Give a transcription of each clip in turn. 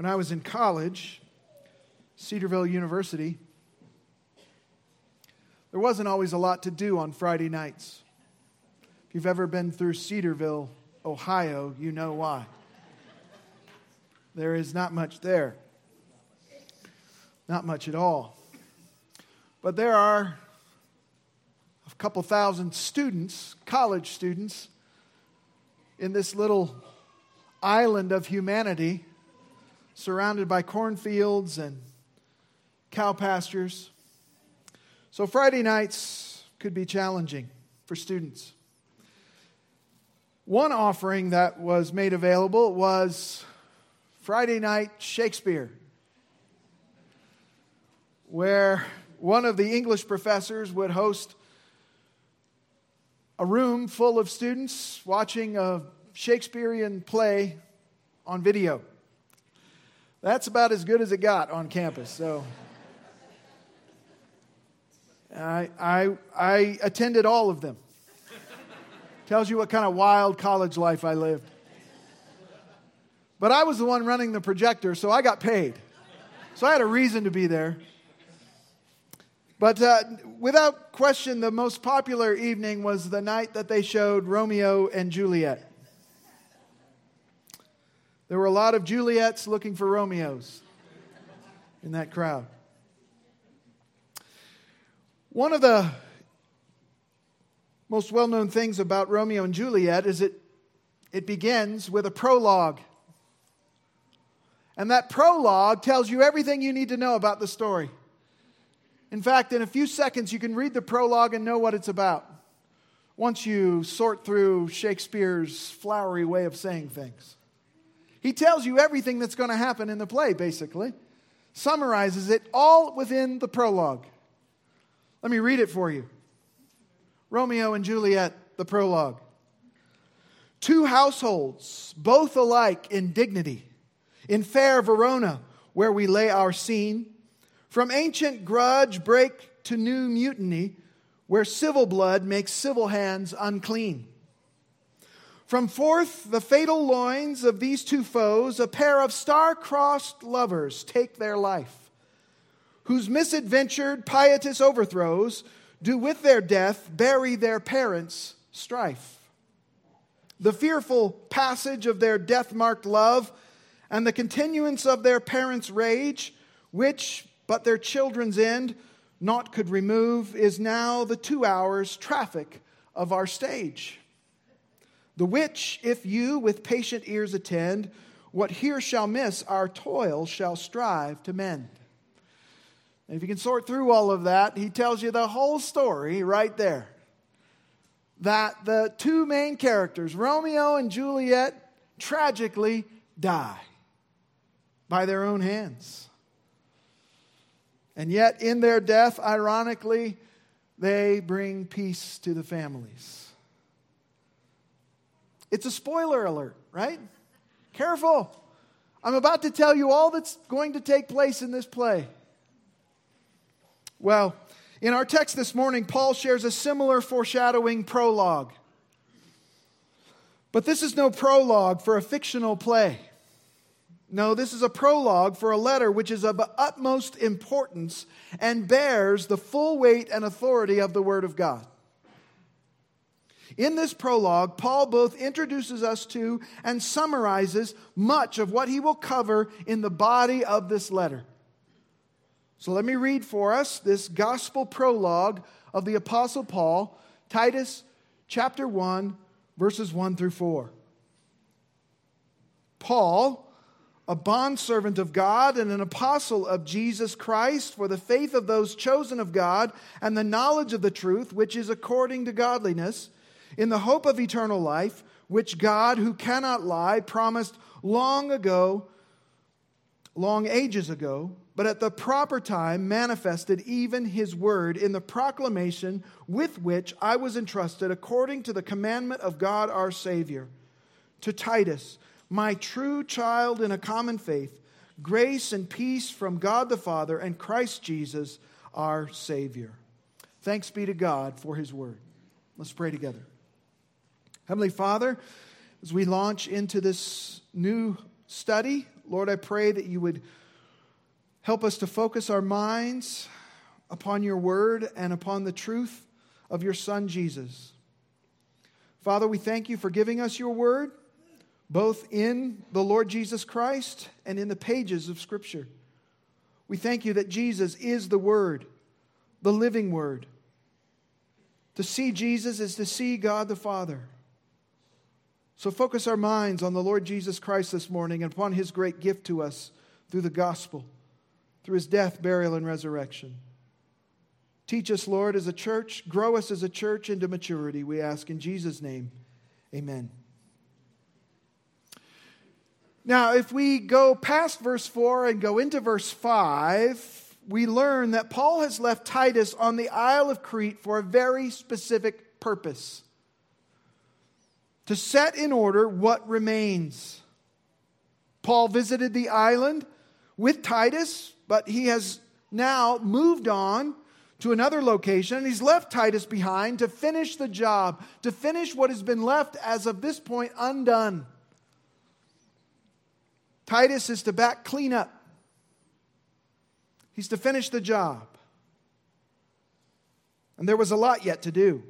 When I was in college, Cedarville University, there wasn't always a lot to do on Friday nights. If you've ever been through Cedarville, Ohio, you know why. There is not much there. Not much at all. But there are a couple thousand students, college students, in this little island of humanity, surrounded by cornfields and cow pastures. So Friday nights could be challenging for students. One offering that was made available was Friday night Shakespeare, where one of the English professors would host a room full of students watching a Shakespearean play on video. That's about as good as it got on campus. So I, I, I attended all of them. Tells you what kind of wild college life I lived. But I was the one running the projector, so I got paid. So I had a reason to be there. But uh, without question, the most popular evening was the night that they showed Romeo and Juliet. There were a lot of Juliets looking for Romeos in that crowd. One of the most well known things about Romeo and Juliet is it, it begins with a prologue. And that prologue tells you everything you need to know about the story. In fact, in a few seconds, you can read the prologue and know what it's about once you sort through Shakespeare's flowery way of saying things. He tells you everything that's going to happen in the play, basically, summarizes it all within the prologue. Let me read it for you Romeo and Juliet, the prologue. Two households, both alike in dignity, in fair Verona, where we lay our scene, from ancient grudge break to new mutiny, where civil blood makes civil hands unclean. From forth the fatal loins of these two foes, a pair of star-crossed lovers take their life, whose misadventured pietous overthrows do with their death bury their parents' strife. The fearful passage of their death marked love and the continuance of their parents' rage, which but their children's end naught could remove, is now the two hours' traffic of our stage. The which, if you with patient ears attend, what here shall miss, our toil shall strive to mend. And if you can sort through all of that, he tells you the whole story right there. That the two main characters, Romeo and Juliet, tragically die by their own hands. And yet, in their death, ironically, they bring peace to the families. It's a spoiler alert, right? Careful. I'm about to tell you all that's going to take place in this play. Well, in our text this morning, Paul shares a similar foreshadowing prologue. But this is no prologue for a fictional play. No, this is a prologue for a letter which is of utmost importance and bears the full weight and authority of the Word of God. In this prologue, Paul both introduces us to and summarizes much of what he will cover in the body of this letter. So let me read for us this gospel prologue of the Apostle Paul, Titus chapter 1, verses 1 through 4. Paul, a bondservant of God and an apostle of Jesus Christ, for the faith of those chosen of God and the knowledge of the truth, which is according to godliness in the hope of eternal life, which God, who cannot lie, promised long ago, long ages ago, but at the proper time manifested even his word in the proclamation with which I was entrusted according to the commandment of God our Savior. To Titus, my true child in a common faith, grace and peace from God the Father and Christ Jesus our Savior. Thanks be to God for his word. Let's pray together. Heavenly Father, as we launch into this new study, Lord, I pray that you would help us to focus our minds upon your word and upon the truth of your Son, Jesus. Father, we thank you for giving us your word, both in the Lord Jesus Christ and in the pages of Scripture. We thank you that Jesus is the Word, the living Word. To see Jesus is to see God the Father. So focus our minds on the Lord Jesus Christ this morning and upon his great gift to us through the gospel, through his death, burial, and resurrection. Teach us, Lord, as a church. Grow us as a church into maturity, we ask in Jesus' name. Amen. Now, if we go past verse 4 and go into verse 5, we learn that Paul has left Titus on the Isle of Crete for a very specific purpose to set in order what remains. Paul visited the island with Titus, but he has now moved on to another location and he's left Titus behind to finish the job, to finish what has been left as of this point undone. Titus is to back clean up. He's to finish the job. And there was a lot yet to do.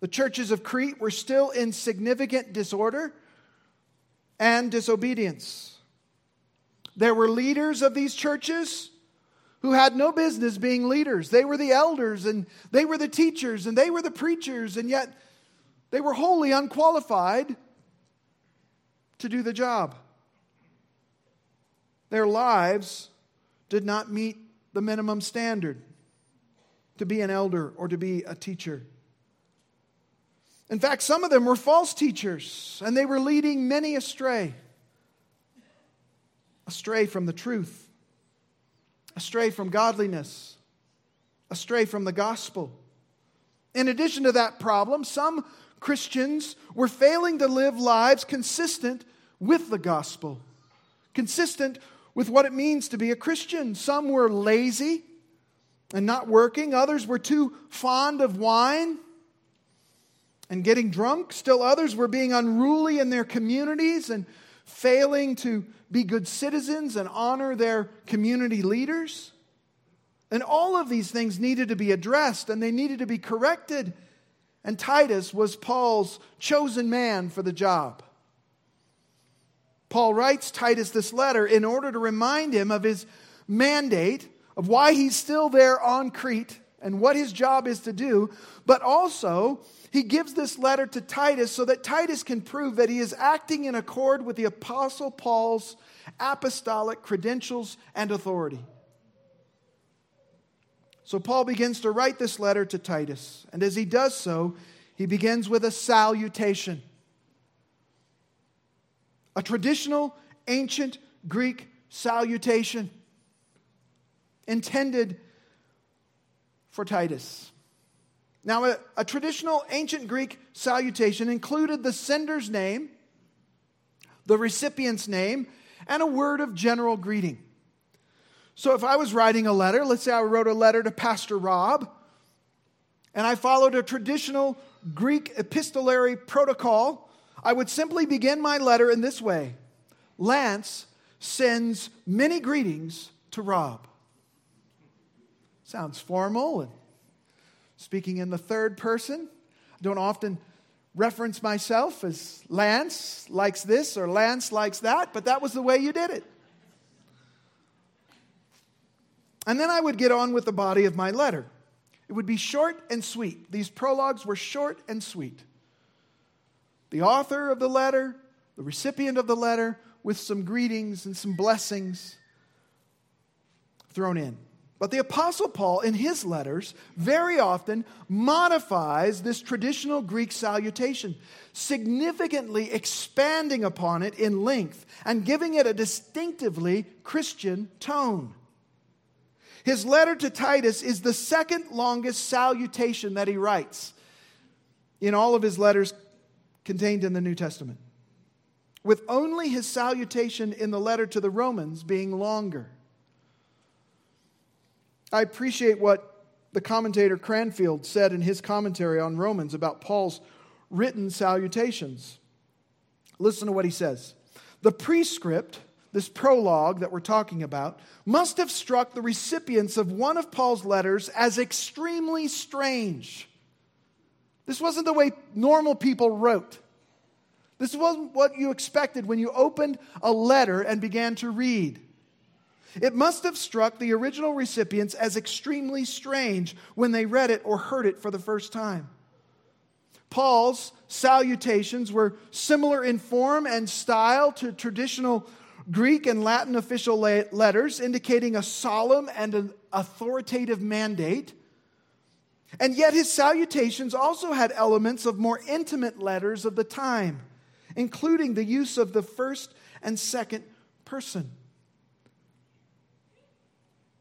The churches of Crete were still in significant disorder and disobedience. There were leaders of these churches who had no business being leaders. They were the elders and they were the teachers and they were the preachers, and yet they were wholly unqualified to do the job. Their lives did not meet the minimum standard to be an elder or to be a teacher. In fact, some of them were false teachers, and they were leading many astray. Astray from the truth, astray from godliness, astray from the gospel. In addition to that problem, some Christians were failing to live lives consistent with the gospel, consistent with what it means to be a Christian. Some were lazy and not working, others were too fond of wine and getting drunk. Still others were being unruly in their communities and failing to be good citizens and honor their community leaders. And all of these things needed to be addressed and they needed to be corrected. And Titus was Paul's chosen man for the job. Paul writes Titus this letter in order to remind him of his mandate, of why he's still there on Crete and what his job is to do, but also he gives this letter to Titus so that Titus can prove that he is acting in accord with the Apostle Paul's apostolic credentials and authority. So Paul begins to write this letter to Titus, and as he does so, he begins with a salutation. A traditional ancient Greek salutation intended for Titus. Now, a, a, traditional ancient Greek salutation included the sender's name, the recipient's name, and a word of general greeting. So, if I was writing a letter, let's say I wrote a letter to Pastor Rob, and I followed a traditional Greek epistolary protocol, I would simply begin my letter in this way Lance sends many greetings to Rob. Sounds formal and speaking in the third person. I don't often reference myself as Lance likes this or Lance likes that, but that was the way you did it. And then I would get on with the body of my letter. It would be short and sweet. These prologues were short and sweet. The author of the letter, the recipient of the letter, with some greetings and some blessings thrown in. But the Apostle Paul, in his letters, very often modifies this traditional Greek salutation, significantly expanding upon it in length and giving it a distinctively Christian tone. His letter to Titus is the second longest salutation that he writes in all of his letters contained in the New Testament, with only his salutation in the letter to the Romans being longer. I appreciate what the commentator Cranfield said in his commentary on Romans about Paul's written salutations. Listen to what he says. The prescript, this prologue that we're talking about, must have struck the recipients of one of Paul's letters as extremely strange. This wasn't the way normal people wrote. This wasn't what you expected when you opened a letter and began to read. It must have struck the original recipients as extremely strange when they read it or heard it for the first time. Paul's salutations were similar in form and style to traditional Greek and Latin official letters, indicating a solemn and an authoritative mandate. And yet, his salutations also had elements of more intimate letters of the time including the use of the first and second person.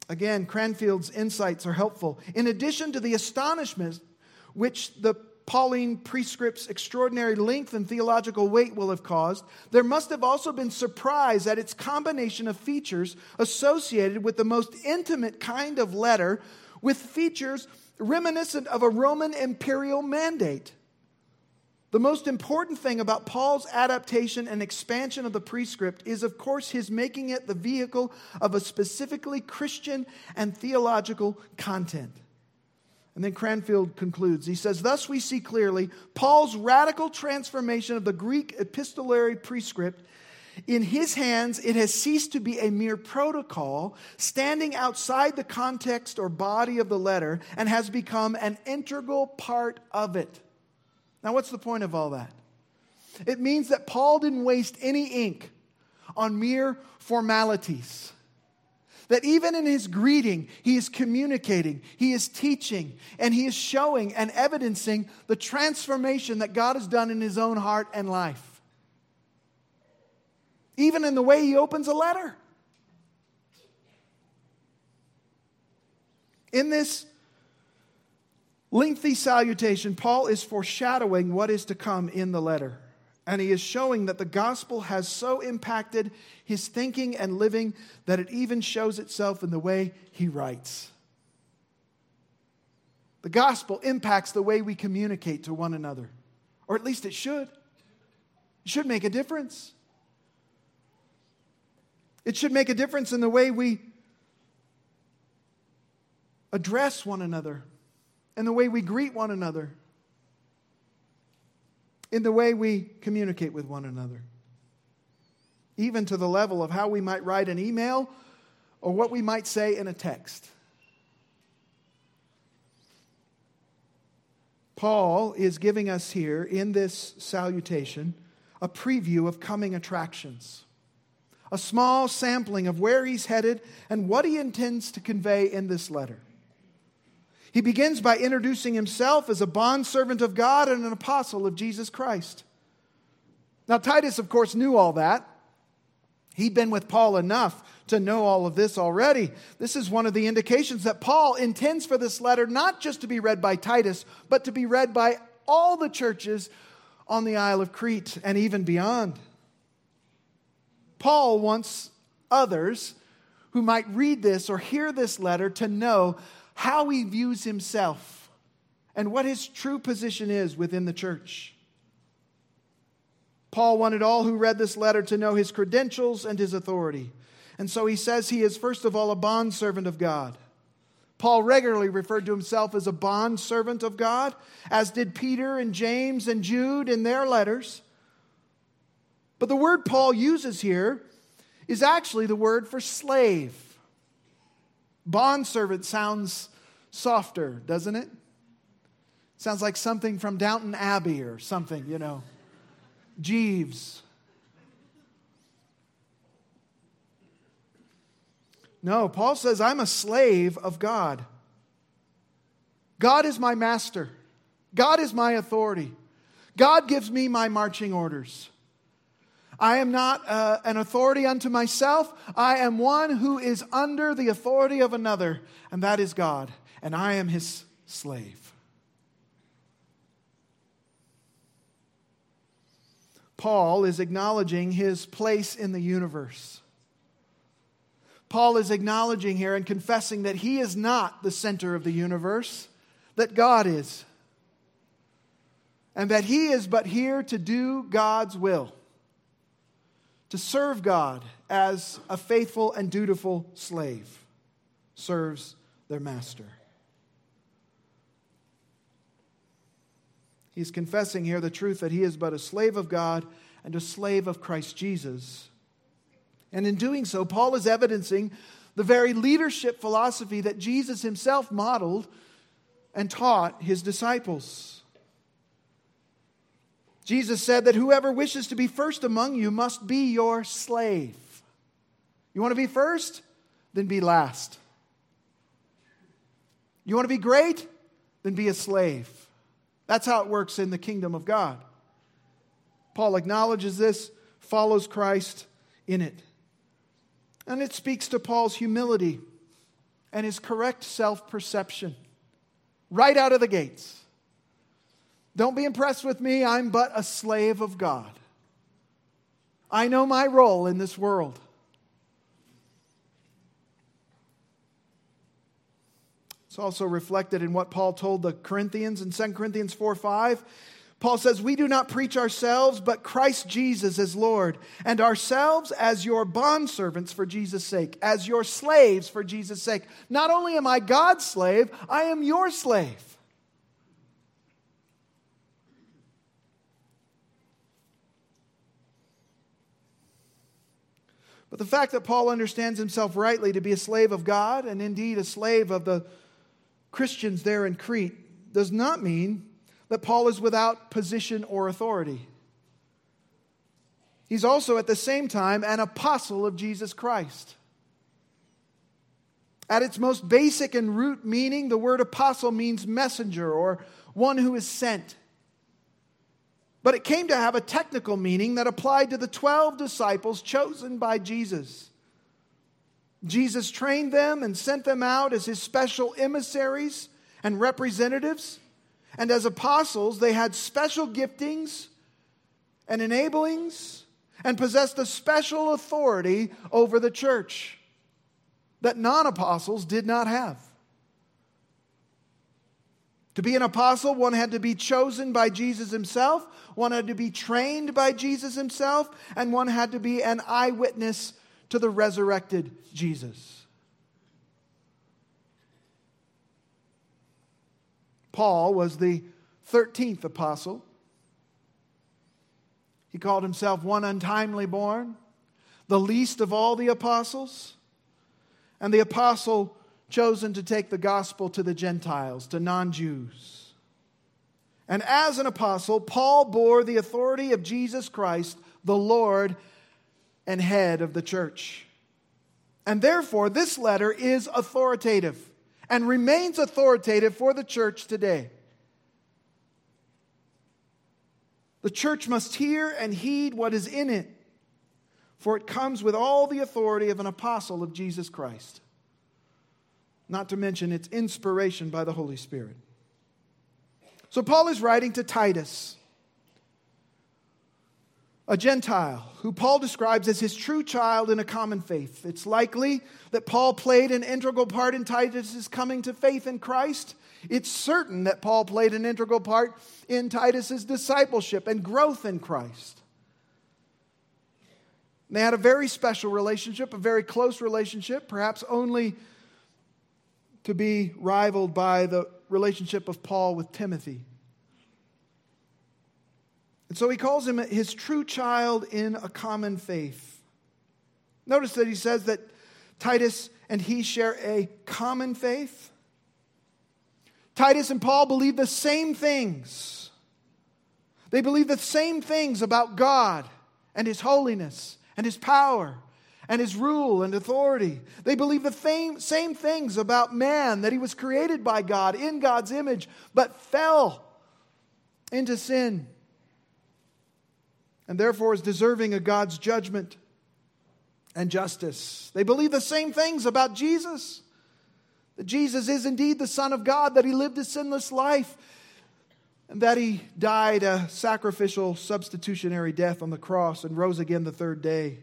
Again, Cranfield's insights are helpful. In addition to the astonishment which the Pauline prescript's extraordinary length and theological weight will have caused, there must have also been surprise at its combination of features associated with the most intimate kind of letter, with features reminiscent of a Roman imperial mandate. The most important thing about Paul's adaptation and expansion of the prescript is, of course, his making it the vehicle of a specifically Christian and theological content. And then Cranfield concludes. He says, Thus we see clearly Paul's radical transformation of the Greek epistolary prescript. In his hands, it has ceased to be a mere protocol standing outside the context or body of the letter and has become an integral part of it. Now, what's the point of all that? It means that Paul didn't waste any ink on mere formalities. That even in his greeting, he is communicating, he is teaching, and he is showing and evidencing the transformation that God has done in his own heart and life. Even in the way he opens a letter. In this lengthy salutation, Paul is foreshadowing what is to come in the letter. And he is showing that the gospel has so impacted his thinking and living that it even shows itself in the way he writes. The gospel impacts the way we communicate to one another, or at least it should. It should make a difference. It should make a difference in the way we address one another in the way we greet one another, in the way we communicate with one another, even to the level of how we might write an email or what we might say in a text. Paul is giving us here in this salutation a preview of coming attractions, a small sampling of where he's headed and what he intends to convey in this letter. He begins by introducing himself as a bondservant of God and an apostle of Jesus Christ. Now, Titus, of course, knew all that. He'd been with Paul enough to know all of this already. This is one of the indications that Paul intends for this letter not just to be read by Titus, but to be read by all the churches on the Isle of Crete and even beyond. Paul wants others who might read this or hear this letter to know how he views himself and what his true position is within the church. Paul wanted all who read this letter to know his credentials and his authority. And so he says he is, first of all, a bondservant of God. Paul regularly referred to himself as a bondservant of God, as did Peter and James and Jude in their letters. But the word Paul uses here is actually the word for slave. Bondservant sounds softer, doesn't it? Sounds like something from Downton Abbey or something, you know. Jeeves. No, Paul says, I'm a slave of God. God is my master. God is my authority. God gives me my marching orders. I am not uh, an authority unto myself. I am one who is under the authority of another, and that is God, and I am his slave. Paul is acknowledging his place in the universe. Paul is acknowledging here and confessing that he is not the center of the universe, that God is, and that he is but here to do God's will to serve God as a faithful and dutiful slave serves their master. He's confessing here the truth that he is but a slave of God and a slave of Christ Jesus. And in doing so, Paul is evidencing the very leadership philosophy that Jesus himself modeled and taught his disciples. Jesus said that whoever wishes to be first among you must be your slave. You want to be first? Then be last. You want to be great? Then be a slave. That's how it works in the kingdom of God. Paul acknowledges this, follows Christ in it. And it speaks to Paul's humility and his correct self perception right out of the gates. Don't be impressed with me, I'm but a slave of God. I know my role in this world. It's also reflected in what Paul told the Corinthians in 2 Corinthians 4 5. Paul says, We do not preach ourselves, but Christ Jesus as Lord, and ourselves as your bondservants for Jesus' sake, as your slaves for Jesus' sake. Not only am I God's slave, I am your slave. But the fact that Paul understands himself rightly to be a slave of God and indeed a slave of the Christians there in Crete does not mean that Paul is without position or authority. He's also at the same time an apostle of Jesus Christ. At its most basic and root meaning, the word apostle means messenger or one who is sent. But it came to have a technical meaning that applied to the 12 disciples chosen by Jesus. Jesus trained them and sent them out as his special emissaries and representatives. And as apostles, they had special giftings and enablings and possessed a special authority over the church that non apostles did not have. To be an apostle, one had to be chosen by Jesus himself, one had to be trained by Jesus himself, and one had to be an eyewitness to the resurrected Jesus. Paul was the 13th apostle. He called himself one untimely born, the least of all the apostles, and the apostle chosen to take the gospel to the Gentiles, to non Jews. And as an apostle, Paul bore the authority of Jesus Christ, the Lord and head of the church. And therefore, this letter is authoritative and remains authoritative for the church today. The church must hear and heed what is in it, for it comes with all the authority of an apostle of Jesus Christ, not to mention its inspiration by the Holy Spirit. So, Paul is writing to Titus a Gentile who Paul describes as his true child in a common faith. It's likely that Paul played an integral part in Titus's coming to faith in Christ. It's certain that Paul played an integral part in Titus's discipleship and growth in Christ. They had a very special relationship, a very close relationship, perhaps only to be rivaled by the relationship of Paul with Timothy. And so he calls him his true child in a common faith. Notice that he says that Titus and he share a common faith. Titus and Paul believe the same things. They believe the same things about God and his holiness and his power and his rule and authority. They believe the same, same things about man, that he was created by God in God's image, but fell into sin and therefore is deserving of God's judgment and justice. They believe the same things about Jesus that Jesus is indeed the Son of God, that he lived a sinless life, and that he died a sacrificial, substitutionary death on the cross and rose again the third day.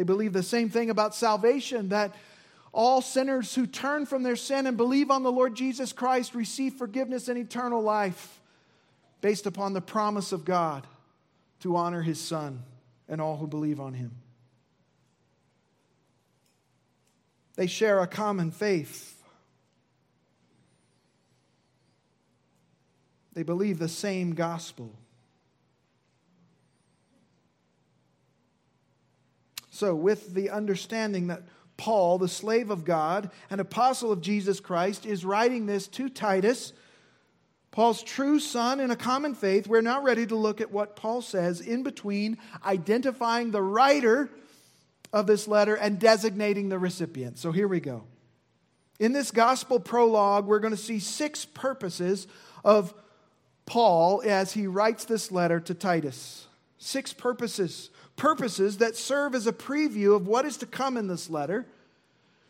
They believe the same thing about salvation that all sinners who turn from their sin and believe on the Lord Jesus Christ receive forgiveness and eternal life based upon the promise of God to honor his son and all who believe on him. They share a common faith. They believe the same gospel. So, with the understanding that Paul, the slave of God and apostle of Jesus Christ, is writing this to Titus, Paul's true son in a common faith, we're now ready to look at what Paul says in between identifying the writer of this letter and designating the recipient. So here we go. In this gospel prologue, we're going to see six purposes of Paul as he writes this letter to Titus. Six purposes purposes that serve as a preview of what is to come in this letter.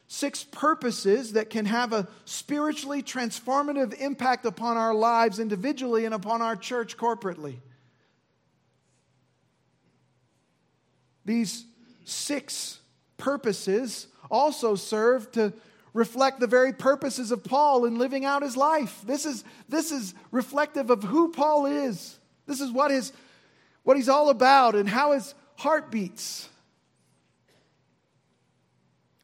Six purposes that can have a spiritually transformative impact upon our lives individually and upon our church corporately. These six purposes also serve to reflect the very purposes of Paul in living out his life. This is, this is reflective of who Paul is. This is what, his, what he's all about and how his heartbeats.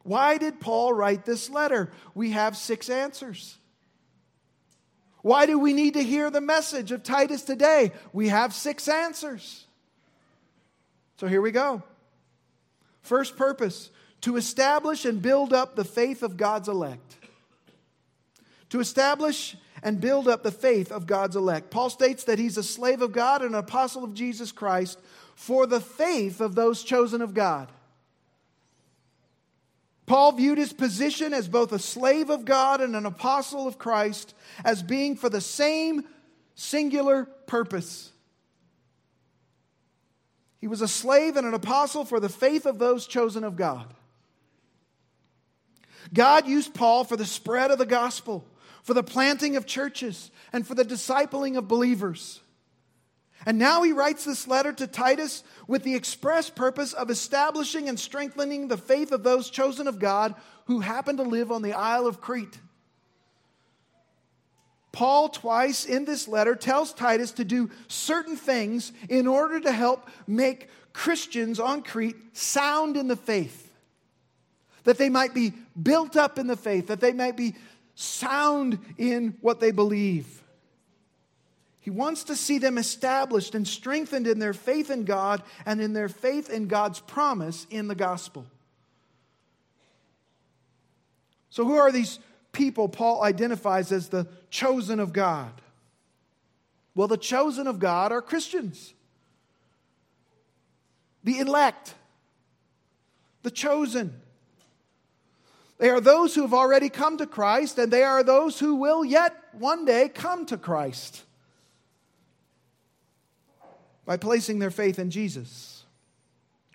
Why did Paul write this letter? We have six answers. Why do we need to hear the message of Titus today? We have six answers. So here we go. First purpose to establish and build up the faith of God's elect. To establish and build up the faith of God's elect. Paul states that he's a slave of God and an apostle of Jesus Christ for the faith of those chosen of God. Paul viewed his position as both a slave of God and an apostle of Christ as being for the same singular purpose. He was a slave and an apostle for the faith of those chosen of God. God used Paul for the spread of the gospel, for the planting of churches, and for the discipling of believers. And now he writes this letter to Titus with the express purpose of establishing and strengthening the faith of those chosen of God who happen to live on the Isle of Crete. Paul, twice in this letter, tells Titus to do certain things in order to help make Christians on Crete sound in the faith. That they might be built up in the faith, that they might be sound in what they believe. He wants to see them established and strengthened in their faith in God and in their faith in God's promise in the gospel. So, who are these people Paul identifies as the chosen of God? Well, the chosen of God are Christians, the elect, the chosen. They are those who have already come to Christ, and they are those who will yet one day come to Christ by placing their faith in Jesus.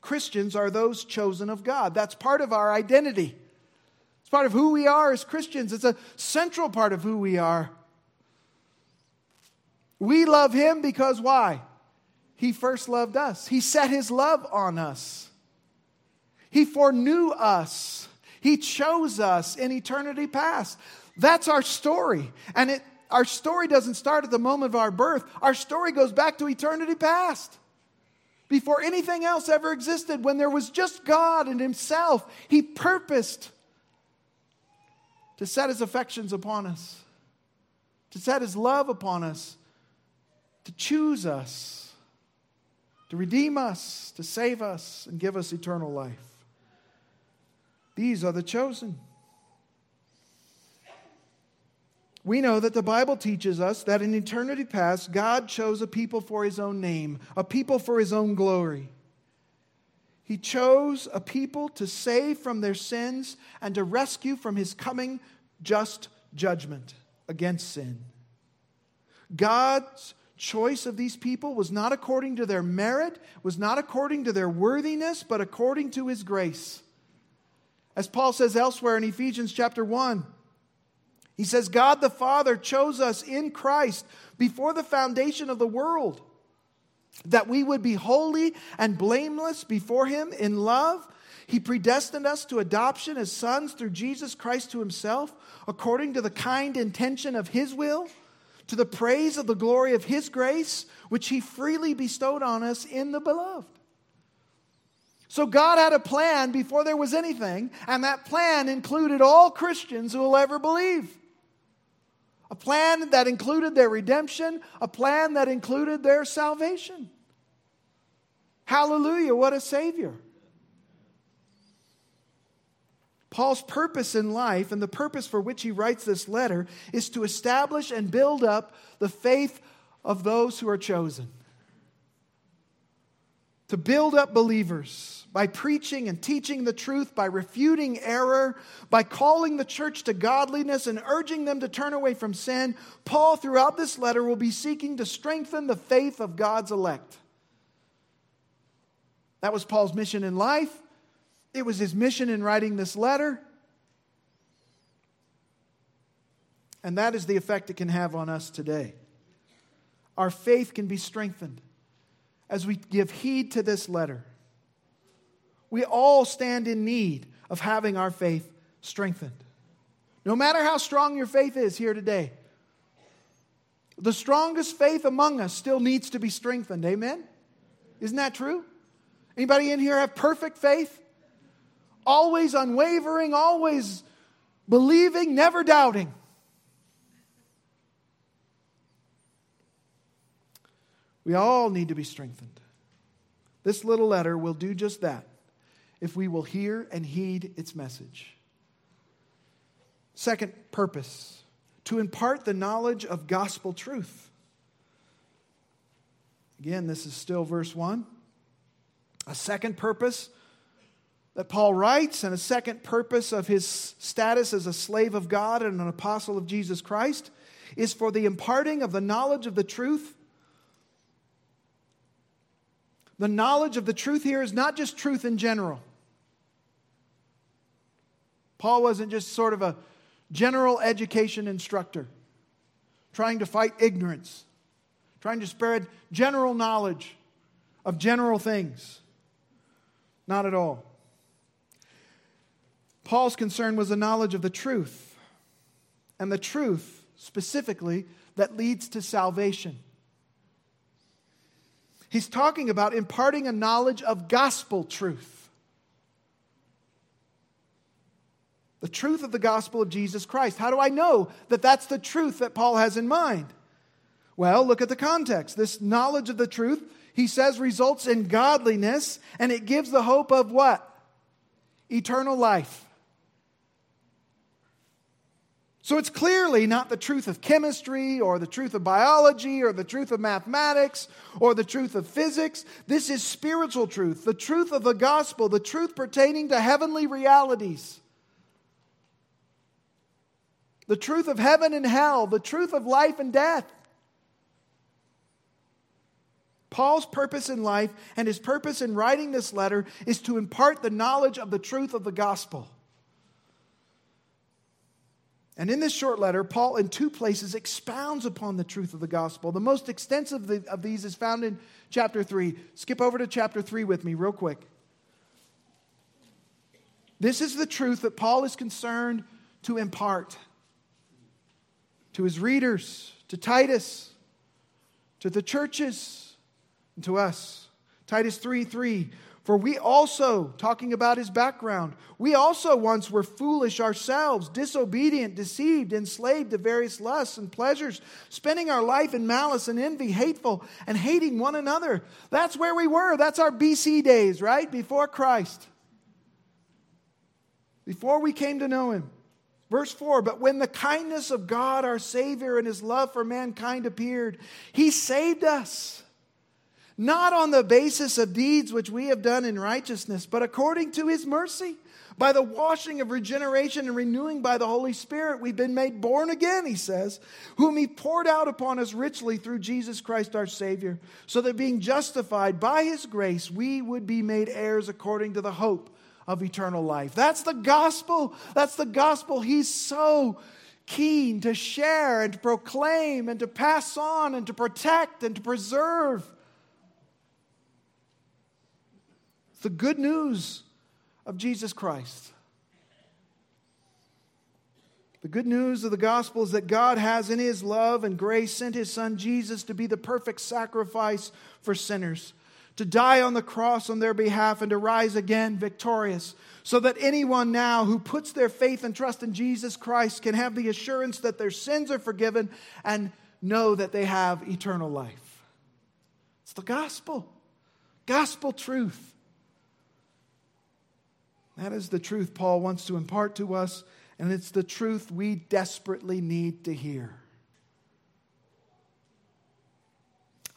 Christians are those chosen of God. That's part of our identity. It's part of who we are as Christians. It's a central part of who we are. We love Him because why? He first loved us, He set His love on us, He foreknew us, He chose us in eternity past. That's our story. And it our story doesn't start at the moment of our birth, our story goes back to eternity past. Before anything else ever existed, when there was just God and Himself, He purposed to set His affections upon us, to set His love upon us, to choose us, to redeem us, to save us, and give us eternal life. These are the chosen. We know that the Bible teaches us that in eternity past, God chose a people for his own name, a people for his own glory. He chose a people to save from their sins and to rescue from his coming just judgment against sin. God's choice of these people was not according to their merit, was not according to their worthiness, but according to his grace. As Paul says elsewhere in Ephesians chapter 1, he says, God the Father chose us in Christ before the foundation of the world, that we would be holy and blameless before Him in love. He predestined us to adoption as sons through Jesus Christ to Himself, according to the kind intention of His will, to the praise of the glory of His grace, which He freely bestowed on us in the beloved. So God had a plan before there was anything, and that plan included all Christians who will ever believe. A plan that included their redemption, a plan that included their salvation. Hallelujah, what a Savior. Paul's purpose in life and the purpose for which he writes this letter is to establish and build up the faith of those who are chosen. To build up believers by preaching and teaching the truth, by refuting error, by calling the church to godliness and urging them to turn away from sin, Paul, throughout this letter, will be seeking to strengthen the faith of God's elect. That was Paul's mission in life. It was his mission in writing this letter. And that is the effect it can have on us today. Our faith can be strengthened as we give heed to this letter. We all stand in need of having our faith strengthened. No matter how strong your faith is here today, the strongest faith among us still needs to be strengthened. Amen? Isn't that true? Anybody in here have perfect faith? Always unwavering, always believing, never doubting. We all need to be strengthened. This little letter will do just that if we will hear and heed its message. Second purpose to impart the knowledge of gospel truth. Again, this is still verse 1. A second purpose that Paul writes, and a second purpose of his status as a slave of God and an apostle of Jesus Christ, is for the imparting of the knowledge of the truth the knowledge of the truth here is not just truth in general. Paul wasn't just sort of a general education instructor trying to fight ignorance, trying to spread general knowledge of general things. Not at all. Paul's concern was the knowledge of the truth, and the truth specifically that leads to salvation. He's talking about imparting a knowledge of gospel truth. the truth of the gospel of Jesus Christ. How do I know that that's the truth that Paul has in mind? Well, look at the context. This knowledge of the truth, he says, results in godliness, and it gives the hope of what? Eternal life. So it's clearly not the truth of chemistry or the truth of biology or the truth of mathematics or the truth of physics. This is spiritual truth, the truth of the gospel, the truth pertaining to heavenly realities the truth of heaven and hell, the truth of life and death. Paul's purpose in life and his purpose in writing this letter is to impart the knowledge of the truth of the gospel. And in this short letter, Paul, in two places, expounds upon the truth of the gospel. The most extensive of these is found in chapter 3. Skip over to chapter 3 with me, real quick. This is the truth that Paul is concerned to impart to his readers, to Titus, to the churches, and to us. Titus 3 3. For we also, talking about his background, we also once were foolish ourselves, disobedient, deceived, enslaved to various lusts and pleasures, spending our life in malice and envy, hateful, and hating one another. That's where we were. That's our BC days, right? Before Christ. Before we came to know him. Verse 4 But when the kindness of God our Savior and his love for mankind appeared, he saved us, not on the basis of deeds which we have done in righteousness, but according to his mercy. By the washing of regeneration and renewing by the Holy Spirit, we've been made born again, he says, whom he poured out upon us richly through Jesus Christ our Savior, so that being justified by his grace, we would be made heirs according to the hope of eternal life. That's the gospel. That's the gospel he's so keen to share and to proclaim and to pass on and to protect and to preserve. The good news of Jesus Christ. The good news of the gospel is that God has, in his love and grace, sent his son Jesus to be the perfect sacrifice for sinners to die on the cross on their behalf and to rise again victorious, so that anyone now who puts their faith and trust in Jesus Christ can have the assurance that their sins are forgiven and know that they have eternal life. It's the gospel, gospel truth. That is the truth Paul wants to impart to us, and it's the truth we desperately need to hear.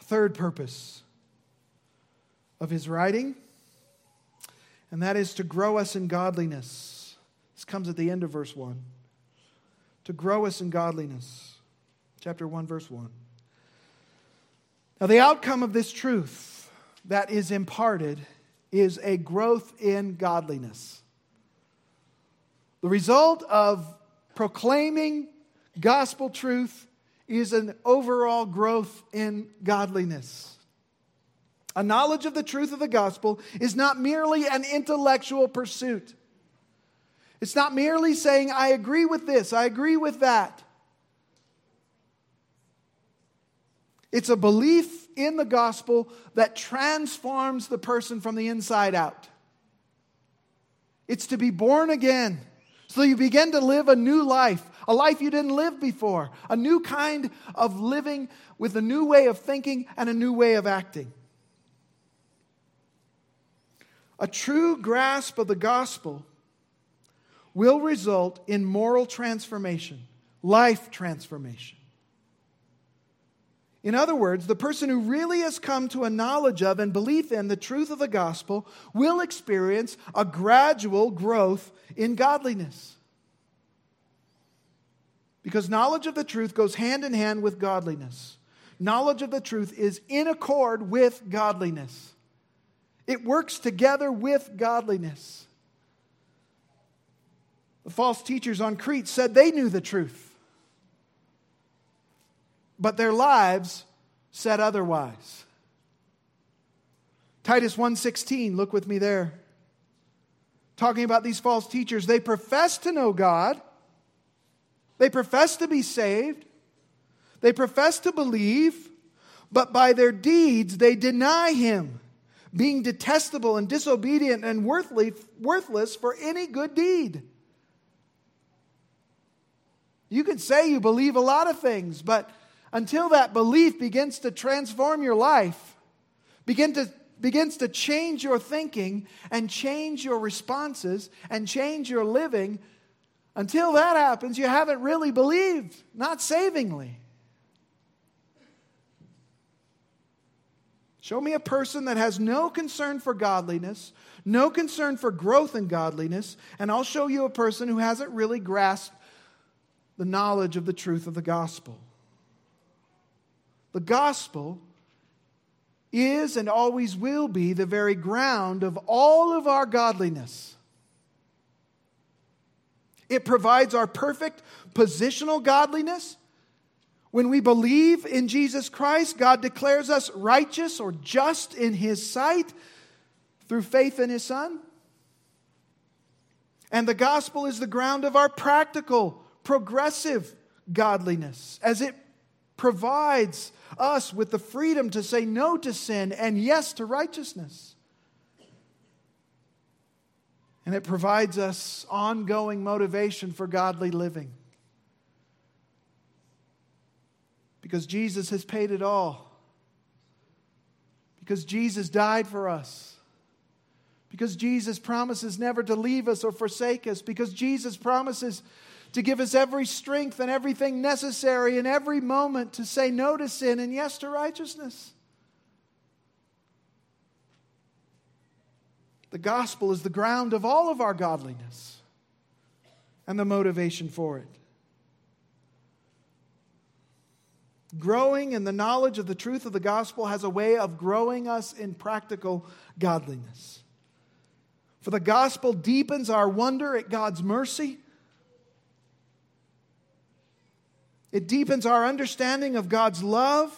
Third purpose of his writing, and that is to grow us in godliness. This comes at the end of verse 1. To grow us in godliness. Chapter 1, verse 1. Now, the outcome of this truth that is imparted is a growth in godliness. The result of proclaiming gospel truth is an overall growth in godliness. A knowledge of the truth of the gospel is not merely an intellectual pursuit. It's not merely saying, I agree with this, I agree with that. It's a belief in the gospel that transforms the person from the inside out. It's to be born again. So you begin to live a new life, a life you didn't live before, a new kind of living with a new way of thinking and a new way of acting. A true grasp of the gospel will result in moral transformation, life transformation. In other words, the person who really has come to a knowledge of and belief in the truth of the gospel will experience a gradual growth in godliness. Because knowledge of the truth goes hand in hand with godliness. Knowledge of the truth is in accord with godliness, it works together with godliness. The false teachers on Crete said they knew the truth but their lives said otherwise. Titus 1:16, look with me there. Talking about these false teachers, they profess to know God. They profess to be saved. They profess to believe, but by their deeds they deny him, being detestable and disobedient and worthless for any good deed. You can say you believe a lot of things, but until that belief begins to transform your life, begin to, begins to change your thinking and change your responses and change your living, until that happens, you haven't really believed, not savingly. Show me a person that has no concern for godliness, no concern for growth in godliness, and I'll show you a person who hasn't really grasped the knowledge of the truth of the gospel. The gospel is and always will be the very ground of all of our godliness. It provides our perfect positional godliness. When we believe in Jesus Christ, God declares us righteous or just in His sight through faith in His Son. And the gospel is the ground of our practical, progressive godliness as it provides us with the freedom to say no to sin and yes to righteousness. And it provides us ongoing motivation for godly living. Because Jesus has paid it all. Because Jesus died for us. Because Jesus promises never to leave us or forsake us. Because Jesus promises to give us every strength and everything necessary in every moment to say no to sin and yes to righteousness. The gospel is the ground of all of our godliness and the motivation for it. Growing in the knowledge of the truth of the gospel has a way of growing us in practical godliness. For the gospel deepens our wonder at God's mercy It deepens our understanding of God's love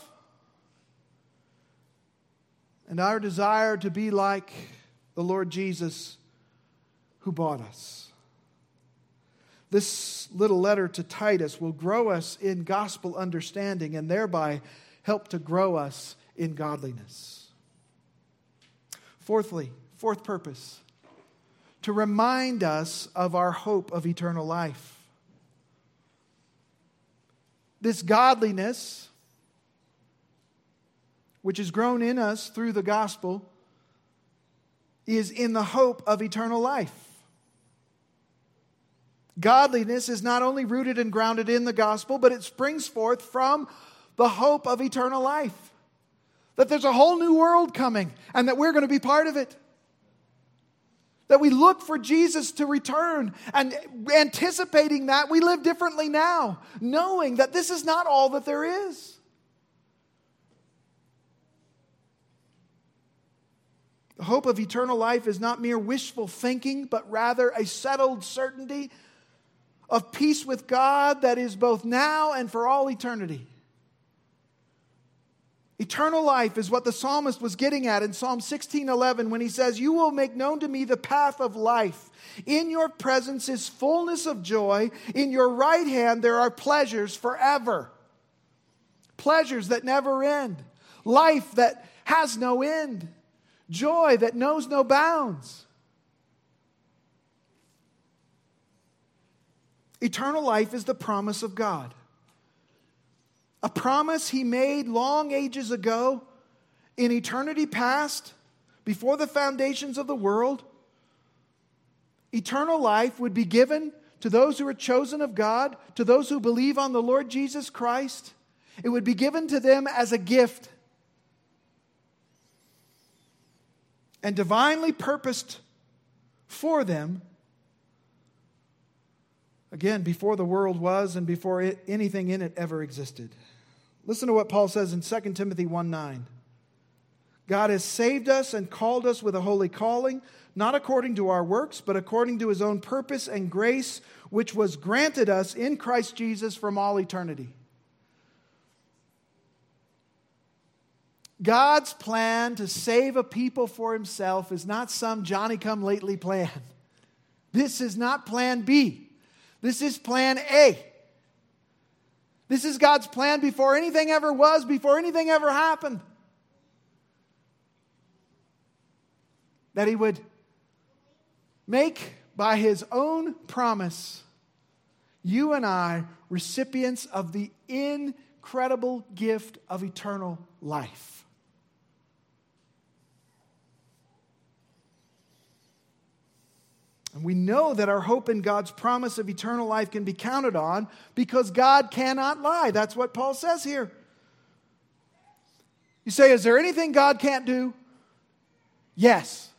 and our desire to be like the Lord Jesus who bought us. This little letter to Titus will grow us in gospel understanding and thereby help to grow us in godliness. Fourthly, fourth purpose to remind us of our hope of eternal life. This godliness, which has grown in us through the gospel, is in the hope of eternal life. Godliness is not only rooted and grounded in the gospel, but it springs forth from the hope of eternal life. That there's a whole new world coming and that we're going to be part of it. That we look for Jesus to return and anticipating that we live differently now, knowing that this is not all that there is. The hope of eternal life is not mere wishful thinking, but rather a settled certainty of peace with God that is both now and for all eternity. Eternal life is what the psalmist was getting at in Psalm 16:11 when he says, "You will make known to me the path of life. In your presence is fullness of joy. In your right hand there are pleasures forever." Pleasures that never end. Life that has no end. Joy that knows no bounds. Eternal life is the promise of God a promise he made long ages ago in eternity past, before the foundations of the world. Eternal life would be given to those who are chosen of God, to those who believe on the Lord Jesus Christ. It would be given to them as a gift. And divinely purposed for them, again, before the world was and before it, anything in it ever existed. Listen to what Paul says in 2 Timothy 1 9. God has saved us and called us with a holy calling, not according to our works, but according to his own purpose and grace, which was granted us in Christ Jesus from all eternity. God's plan to save a people for himself is not some Johnny come lately plan. This is not plan B. This is plan A. This is God's plan before anything ever was, before anything ever happened. That He would make by His own promise you and I recipients of the incredible gift of eternal life. And we know that our hope in God's promise of eternal life can be counted on because God cannot lie. That's what Paul says here. You say, Is there anything God can't do? Yes.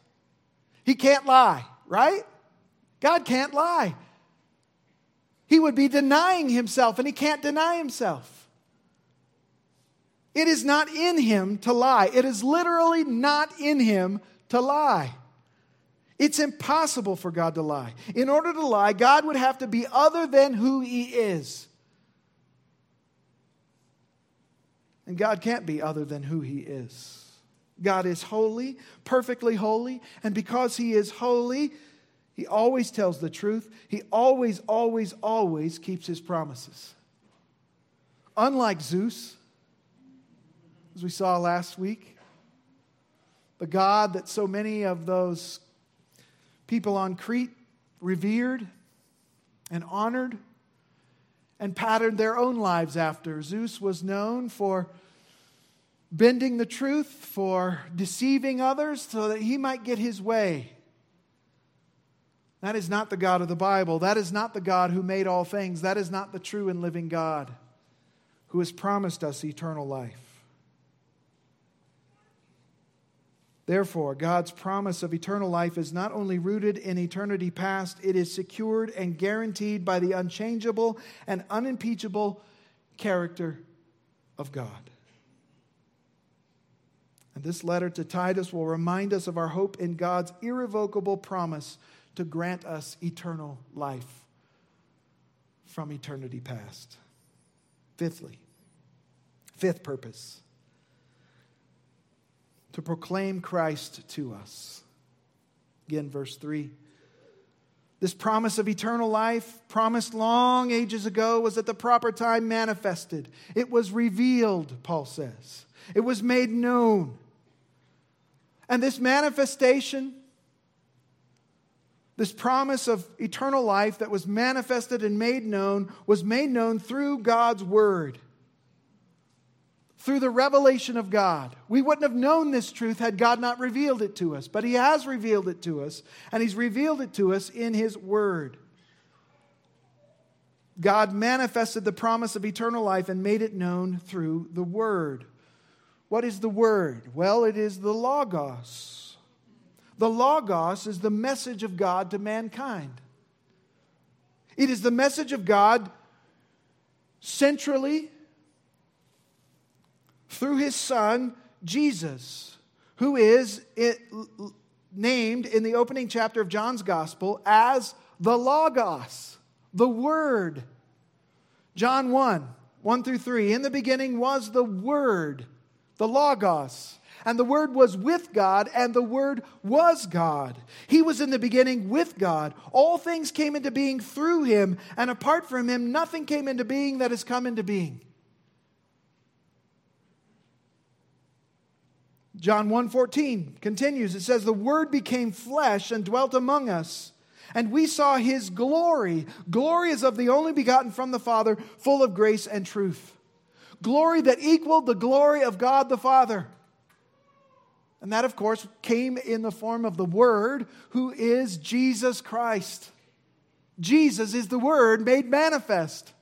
He can't lie, right? God can't lie. He would be denying himself, and he can't deny himself. It is not in him to lie. It is literally not in him to lie. It's impossible for God to lie. In order to lie, God would have to be other than who He is. And God can't be other than who He is. God is holy, perfectly holy, and because He is holy, He always tells the truth. He always, always, always keeps His promises. Unlike Zeus, as we saw last week, the God that so many of those people on Crete revered and honored and patterned their own lives after. Zeus was known for bending the truth, for deceiving others so that he might get his way. That is not the God of the Bible. That is not the God who made all things. That is not the true and living God who has promised us eternal life. Therefore, God's promise of eternal life is not only rooted in eternity past, it is secured and guaranteed by the unchangeable and unimpeachable character of God. And this letter to Titus will remind us of our hope in God's irrevocable promise to grant us eternal life from eternity past. Fifthly, fifth purpose to proclaim Christ to us. Again, verse 3. This promise of eternal life, promised long ages ago, was at the proper time manifested. It was revealed, Paul says. It was made known. And this manifestation, this promise of eternal life that was manifested and made known, was made known through God's Word, through the revelation of God. We wouldn't have known this truth had God not revealed it to us, but He has revealed it to us, and He's revealed it to us in His Word. God manifested the promise of eternal life and made it known through the Word. What is the Word? Well, it is the Logos. The Logos is the message of God to mankind. It is the message of God centrally through His Son, Jesus, who is it, named in the opening chapter of John's Gospel as the Logos the Word. John 1 1 through 3. In the beginning was the Word, the Logos. And the Word was with God, and the Word was God. He was in the beginning with God. All things came into being through him, and apart from him, nothing came into being that has come into being. John 1:14 continues it says the word became flesh and dwelt among us and we saw his glory. Glory is of the only begotten from the Father, full of grace and truth. Glory that equaled the glory of God the Father. And that, of course, came in the form of the Word, who is Jesus Christ. Jesus is the Word made manifest.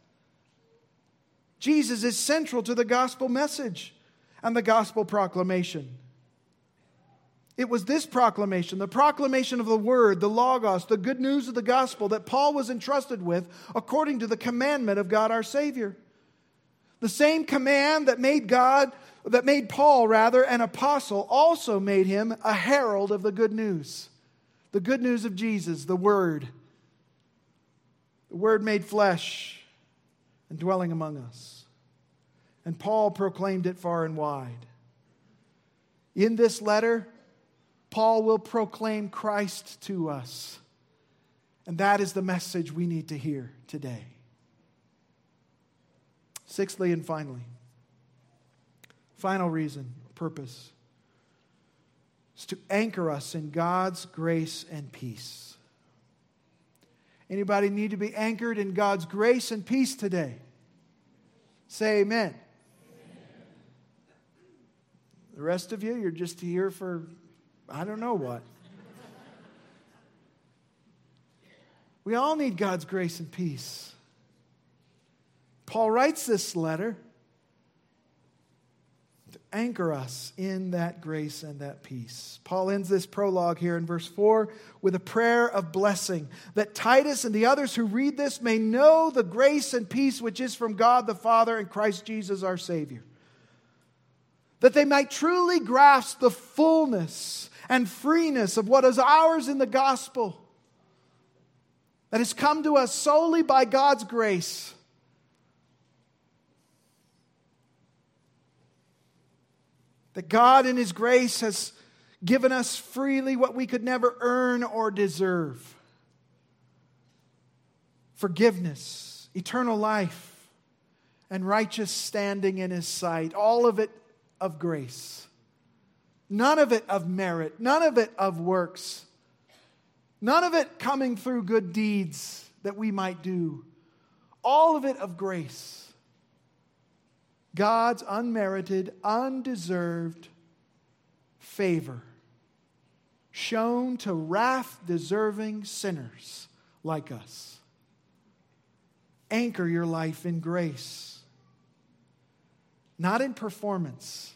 Jesus is central to the gospel message and the gospel proclamation. It was this proclamation, the proclamation of the word, the Logos, the good news of the gospel that Paul was entrusted with according to the commandment of God our Savior. The same command that made God, that made Paul rather an apostle, also made him a herald of the good news. The good news of Jesus, the Word. The Word made flesh and dwelling among us. And Paul proclaimed it far and wide. In this letter, Paul will proclaim Christ to us. And that is the message we need to hear today. Sixthly and finally, final reason, purpose, is to anchor us in God's grace and peace. Anybody need to be anchored in God's grace and peace today? Say amen. amen. The rest of you, you're just here for I don't know what. We all need God's grace and peace. Paul writes this letter to anchor us in that grace and that peace. Paul ends this prologue here in verse 4 with a prayer of blessing that Titus and the others who read this may know the grace and peace which is from God the Father and Christ Jesus our Savior. That they might truly grasp the fullness and freeness of what is ours in the gospel that has come to us solely by God's grace. That God, in His grace, has given us freely what we could never earn or deserve forgiveness, eternal life, and righteous standing in His sight. All of it of grace. None of it of merit, none of it of works, none of it coming through good deeds that we might do. All of it of grace. God's unmerited, undeserved favor shown to wrath deserving sinners like us. Anchor your life in grace, not in performance,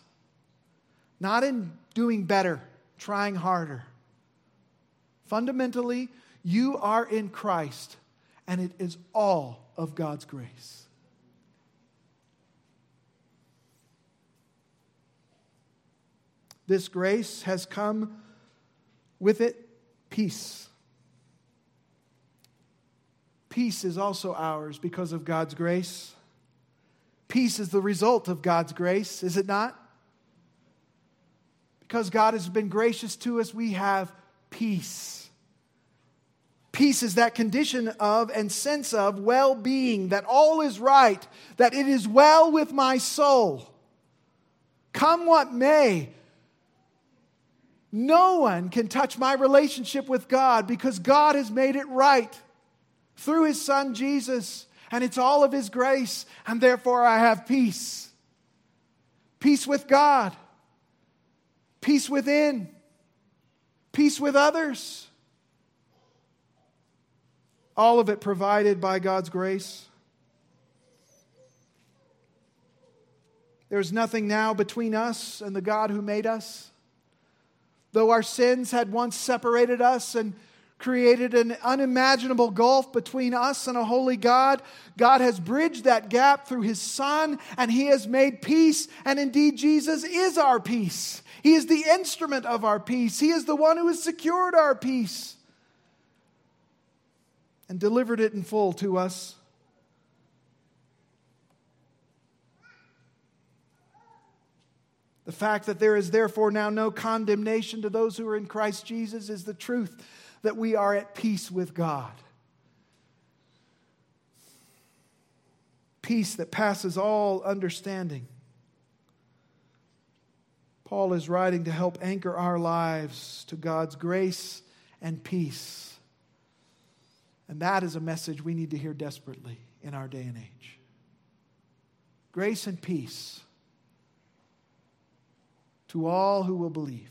not in doing better, trying harder. Fundamentally, you are in Christ, and it is all of God's grace. This grace has come with it peace. Peace is also ours because of God's grace. Peace is the result of God's grace, is it not? Because God has been gracious to us, we have peace. Peace is that condition of and sense of well being, that all is right, that it is well with my soul. Come what may, No one can touch my relationship with God because God has made it right through his son Jesus, and it's all of his grace, and therefore I have peace. Peace with God, peace within, peace with others. All of it provided by God's grace. There's nothing now between us and the God who made us. Though our sins had once separated us and created an unimaginable gulf between us and a holy God, God has bridged that gap through His Son, and He has made peace. And indeed, Jesus is our peace. He is the instrument of our peace, He is the one who has secured our peace and delivered it in full to us. The fact that there is therefore now no condemnation to those who are in Christ Jesus is the truth that we are at peace with God. Peace that passes all understanding. Paul is writing to help anchor our lives to God's grace and peace. And that is a message we need to hear desperately in our day and age. Grace and peace to all who will believe.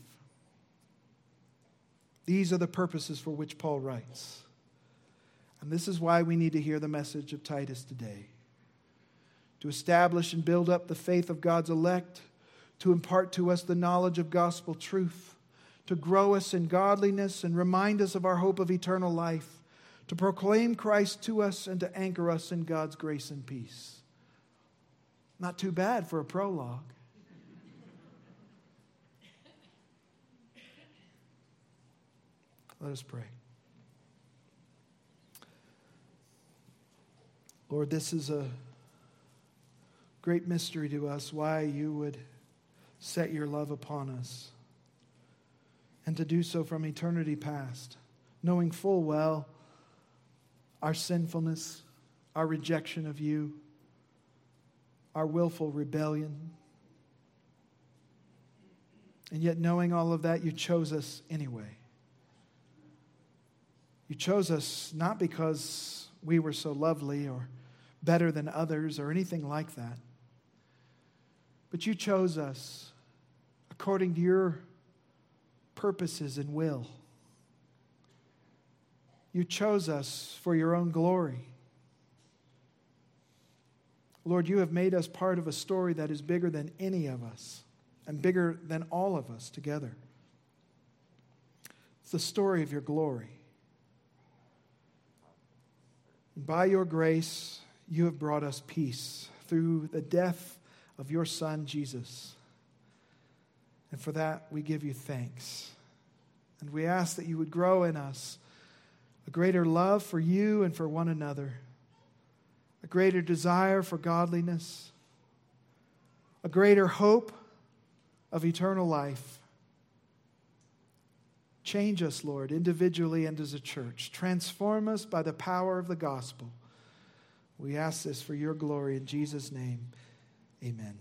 These are the purposes for which Paul writes. And this is why we need to hear the message of Titus today to establish and build up the faith of God's elect, to impart to us the knowledge of gospel truth, to grow us in godliness and remind us of our hope of eternal life, to proclaim Christ to us and to anchor us in God's grace and peace. Not too bad for a prologue. Let us pray. Lord, this is a great mystery to us why you would set your love upon us and to do so from eternity past, knowing full well our sinfulness, our rejection of you, our willful rebellion. And yet, knowing all of that, you chose us anyway. You chose us not because we were so lovely or better than others or anything like that, but you chose us according to your purposes and will. You chose us for your own glory. Lord, you have made us part of a story that is bigger than any of us and bigger than all of us together. It's the story of your glory. By your grace, you have brought us peace through the death of your Son, Jesus. And for that, we give you thanks. And we ask that you would grow in us a greater love for you and for one another, a greater desire for godliness, a greater hope of eternal life Change us, Lord, individually and as a church. Transform us by the power of the gospel. We ask this for your glory in Jesus' name. Amen.